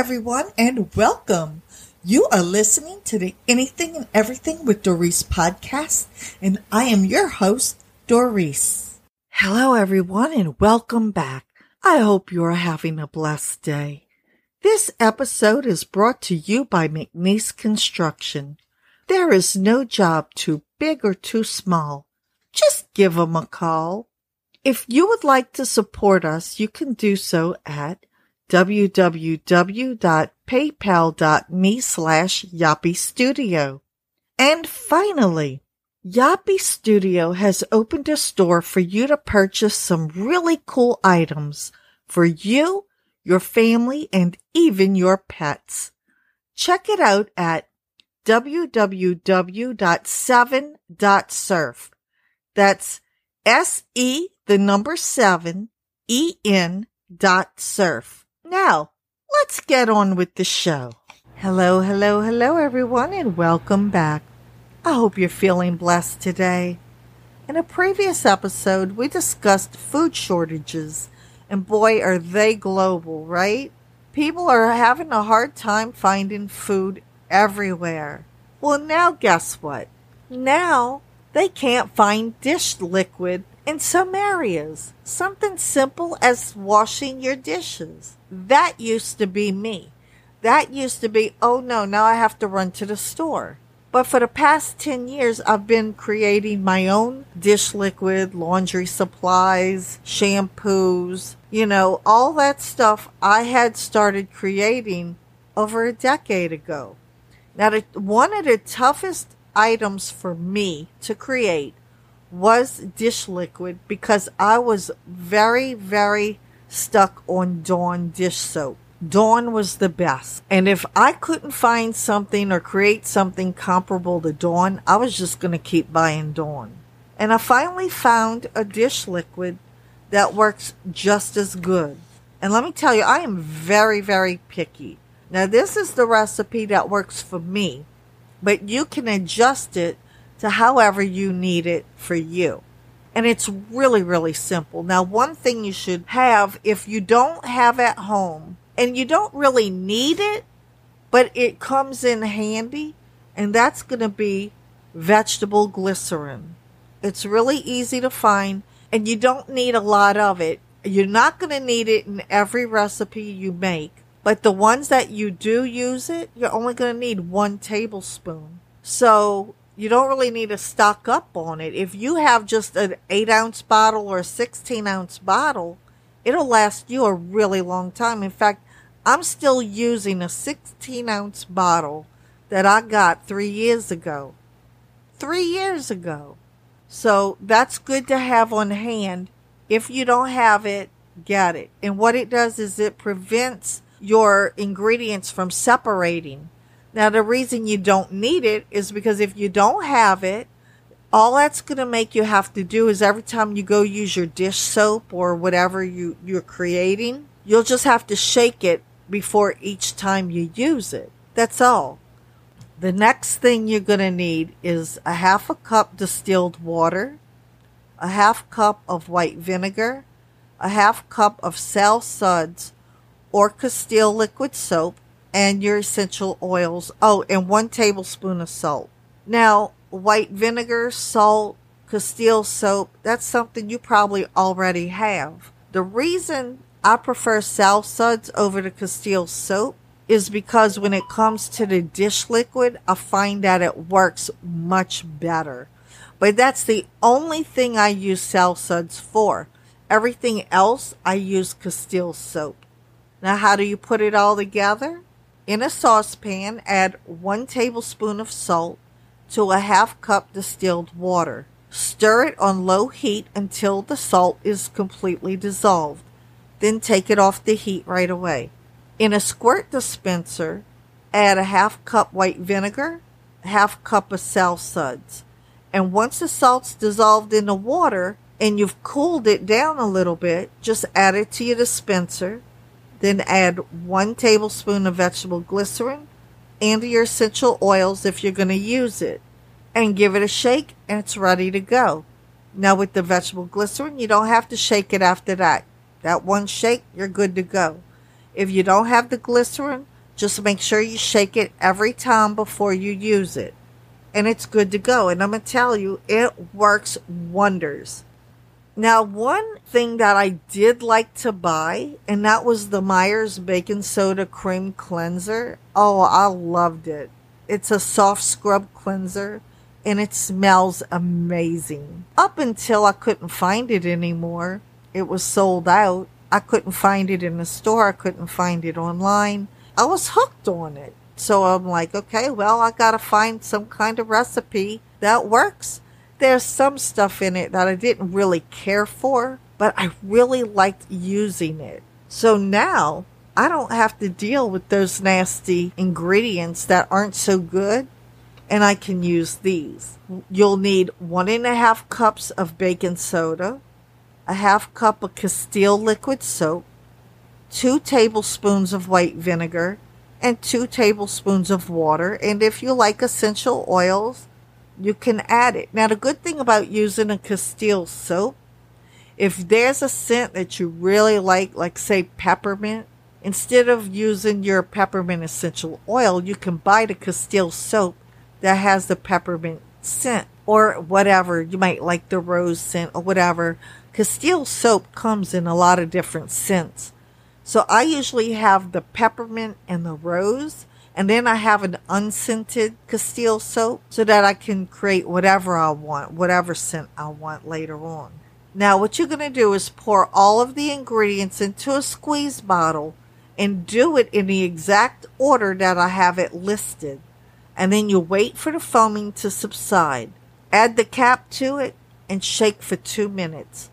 Everyone, and welcome. You are listening to the Anything and Everything with Doris podcast, and I am your host, Doris. Hello, everyone, and welcome back. I hope you are having a blessed day. This episode is brought to you by McNeese Construction. There is no job too big or too small. Just give them a call. If you would like to support us, you can do so at www.paypal.me slash Yappy Studio. And finally, Yappy Studio has opened a store for you to purchase some really cool items for you, your family, and even your pets. Check it out at www.seven.surf. That's S E, the number seven, E N dot surf. Now, let's get on with the show. Hello, hello, hello, everyone, and welcome back. I hope you're feeling blessed today. In a previous episode, we discussed food shortages, and boy, are they global, right? People are having a hard time finding food everywhere. Well, now guess what? Now they can't find dish liquid in some areas. Something simple as washing your dishes. That used to be me. That used to be, oh no, now I have to run to the store. But for the past 10 years, I've been creating my own dish liquid, laundry supplies, shampoos, you know, all that stuff I had started creating over a decade ago. Now, the, one of the toughest items for me to create was dish liquid because I was very, very stuck on Dawn dish soap. Dawn was the best. And if I couldn't find something or create something comparable to Dawn, I was just going to keep buying Dawn. And I finally found a dish liquid that works just as good. And let me tell you, I am very, very picky. Now, this is the recipe that works for me, but you can adjust it to however you need it for you. And it's really, really simple. Now, one thing you should have if you don't have at home and you don't really need it, but it comes in handy, and that's going to be vegetable glycerin. It's really easy to find and you don't need a lot of it. You're not going to need it in every recipe you make, but the ones that you do use it, you're only going to need one tablespoon. So you don't really need to stock up on it. If you have just an 8 ounce bottle or a 16 ounce bottle, it'll last you a really long time. In fact, I'm still using a 16 ounce bottle that I got three years ago. Three years ago. So that's good to have on hand. If you don't have it, get it. And what it does is it prevents your ingredients from separating. Now, the reason you don't need it is because if you don't have it, all that's going to make you have to do is every time you go use your dish soap or whatever you, you're creating, you'll just have to shake it before each time you use it. That's all. The next thing you're going to need is a half a cup distilled water, a half cup of white vinegar, a half cup of Sal Suds or Castile liquid soap, and your essential oils. Oh, and one tablespoon of salt. Now, white vinegar, salt, Castile soap, that's something you probably already have. The reason I prefer Sal Suds over the Castile soap is because when it comes to the dish liquid, I find that it works much better. But that's the only thing I use Sal Suds for. Everything else, I use Castile soap. Now, how do you put it all together? In a saucepan, add one tablespoon of salt to a half cup distilled water. Stir it on low heat until the salt is completely dissolved. Then take it off the heat right away. In a squirt dispenser, add a half cup white vinegar, half cup of sal suds. And once the salt's dissolved in the water and you've cooled it down a little bit, just add it to your dispenser. Then add one tablespoon of vegetable glycerin and your essential oils if you're going to use it. And give it a shake and it's ready to go. Now with the vegetable glycerin, you don't have to shake it after that. That one shake, you're good to go. If you don't have the glycerin, just make sure you shake it every time before you use it. And it's good to go. And I'm going to tell you, it works wonders. Now, one thing that I did like to buy, and that was the Meyers Baking Soda Cream Cleanser. Oh, I loved it. It's a soft scrub cleanser and it smells amazing. Up until I couldn't find it anymore, it was sold out. I couldn't find it in the store, I couldn't find it online. I was hooked on it. So I'm like, okay, well, I gotta find some kind of recipe that works. There's some stuff in it that I didn't really care for, but I really liked using it. So now I don't have to deal with those nasty ingredients that aren't so good and I can use these. You'll need one and a half cups of baking soda, a half cup of Castile liquid soap, two tablespoons of white vinegar, and two tablespoons of water. And if you like essential oils, you can add it. Now, the good thing about using a Castile soap, if there's a scent that you really like, like say peppermint, instead of using your peppermint essential oil, you can buy the Castile soap that has the peppermint scent or whatever. You might like the rose scent or whatever. Castile soap comes in a lot of different scents. So I usually have the peppermint and the rose, and then I have an unscented Castile soap so that I can create whatever I want, whatever scent I want later on. Now, what you're going to do is pour all of the ingredients into a squeeze bottle and do it in the exact order that I have it listed and then you wait for the foaming to subside. Add the cap to it and shake for two minutes.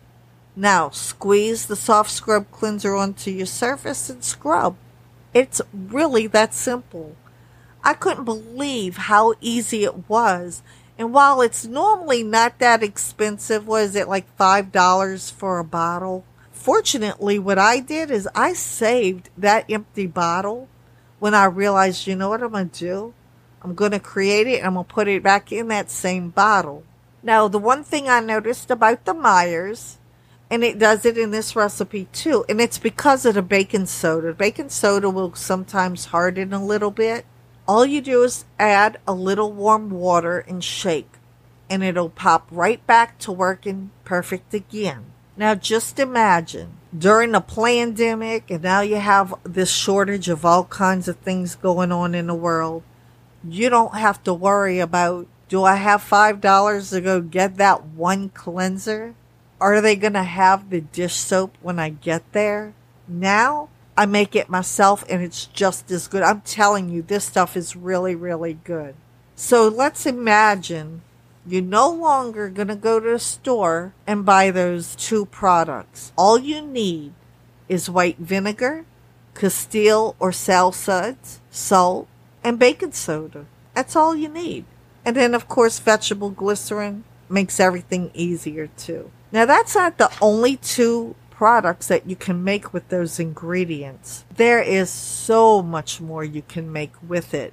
Now squeeze the soft scrub cleanser onto your surface and scrub. It's really that simple. I couldn't believe how easy it was. And while it's normally not that expensive, was it like $5 for a bottle? Fortunately, what I did is I saved that empty bottle when I realized, you know what I'm going to do? I'm going to create it and I'm going to put it back in that same bottle. Now, the one thing I noticed about the Meyers, and it does it in this recipe too, and it's because of the baking soda. Baking soda will sometimes harden a little bit. All you do is add a little warm water and shake, and it'll pop right back to working perfect again. Now, just imagine during the pandemic, and now you have this shortage of all kinds of things going on in the world you don't have to worry about do I have $5 to go get that one cleanser? Are they going to have the dish soap when I get there? Now I make it myself and it's just as good. I'm telling you, this stuff is really, really good. So let's imagine you're no longer going to go to a store and buy those two products. All you need is white vinegar, Castile or sal suds, salt, and baking soda. That's all you need. And then, of course, vegetable glycerin makes everything easier too. Now, that's not the only two products that you can make with those ingredients. There is so much more you can make with it.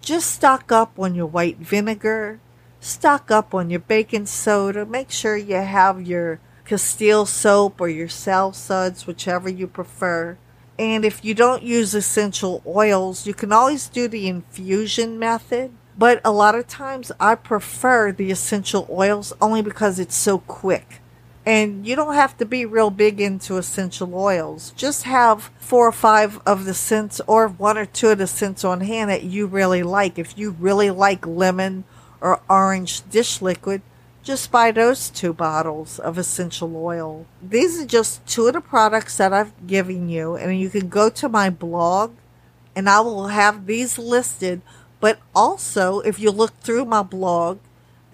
Just stock up on your white vinegar, stock up on your baking soda, make sure you have your Castile soap or your sal suds, whichever you prefer. And if you don't use essential oils, you can always do the infusion method. But a lot of times I prefer the essential oils only because it's so quick. And you don't have to be real big into essential oils. Just have four or five of the scents or one or two of the scents on hand that you really like. If you really like lemon or orange dish liquid, just buy those two bottles of essential oil. These are just two of the products that I've given you, and you can go to my blog and I will have these listed. But also, if you look through my blog,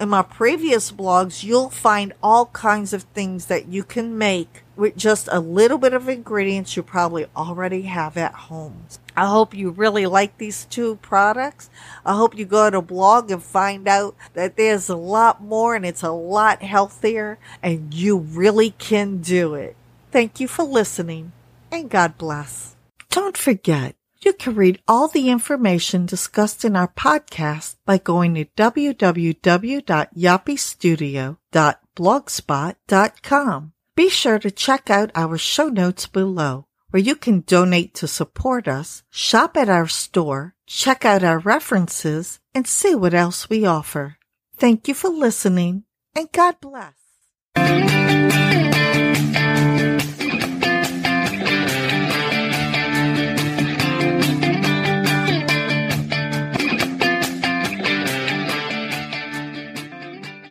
and my previous blogs, you'll find all kinds of things that you can make with just a little bit of ingredients you probably already have at home. I hope you really like these two products. I hope you go to blog and find out that there's a lot more and it's a lot healthier and you really can do it. Thank you for listening and God bless. Don't forget, you can read all the information discussed in our podcast by going to www.yappystudio.blogspot.com. Be sure to check out our show notes below where you can donate to support us, shop at our store, check out our references, and see what else we offer. Thank you for listening and God bless.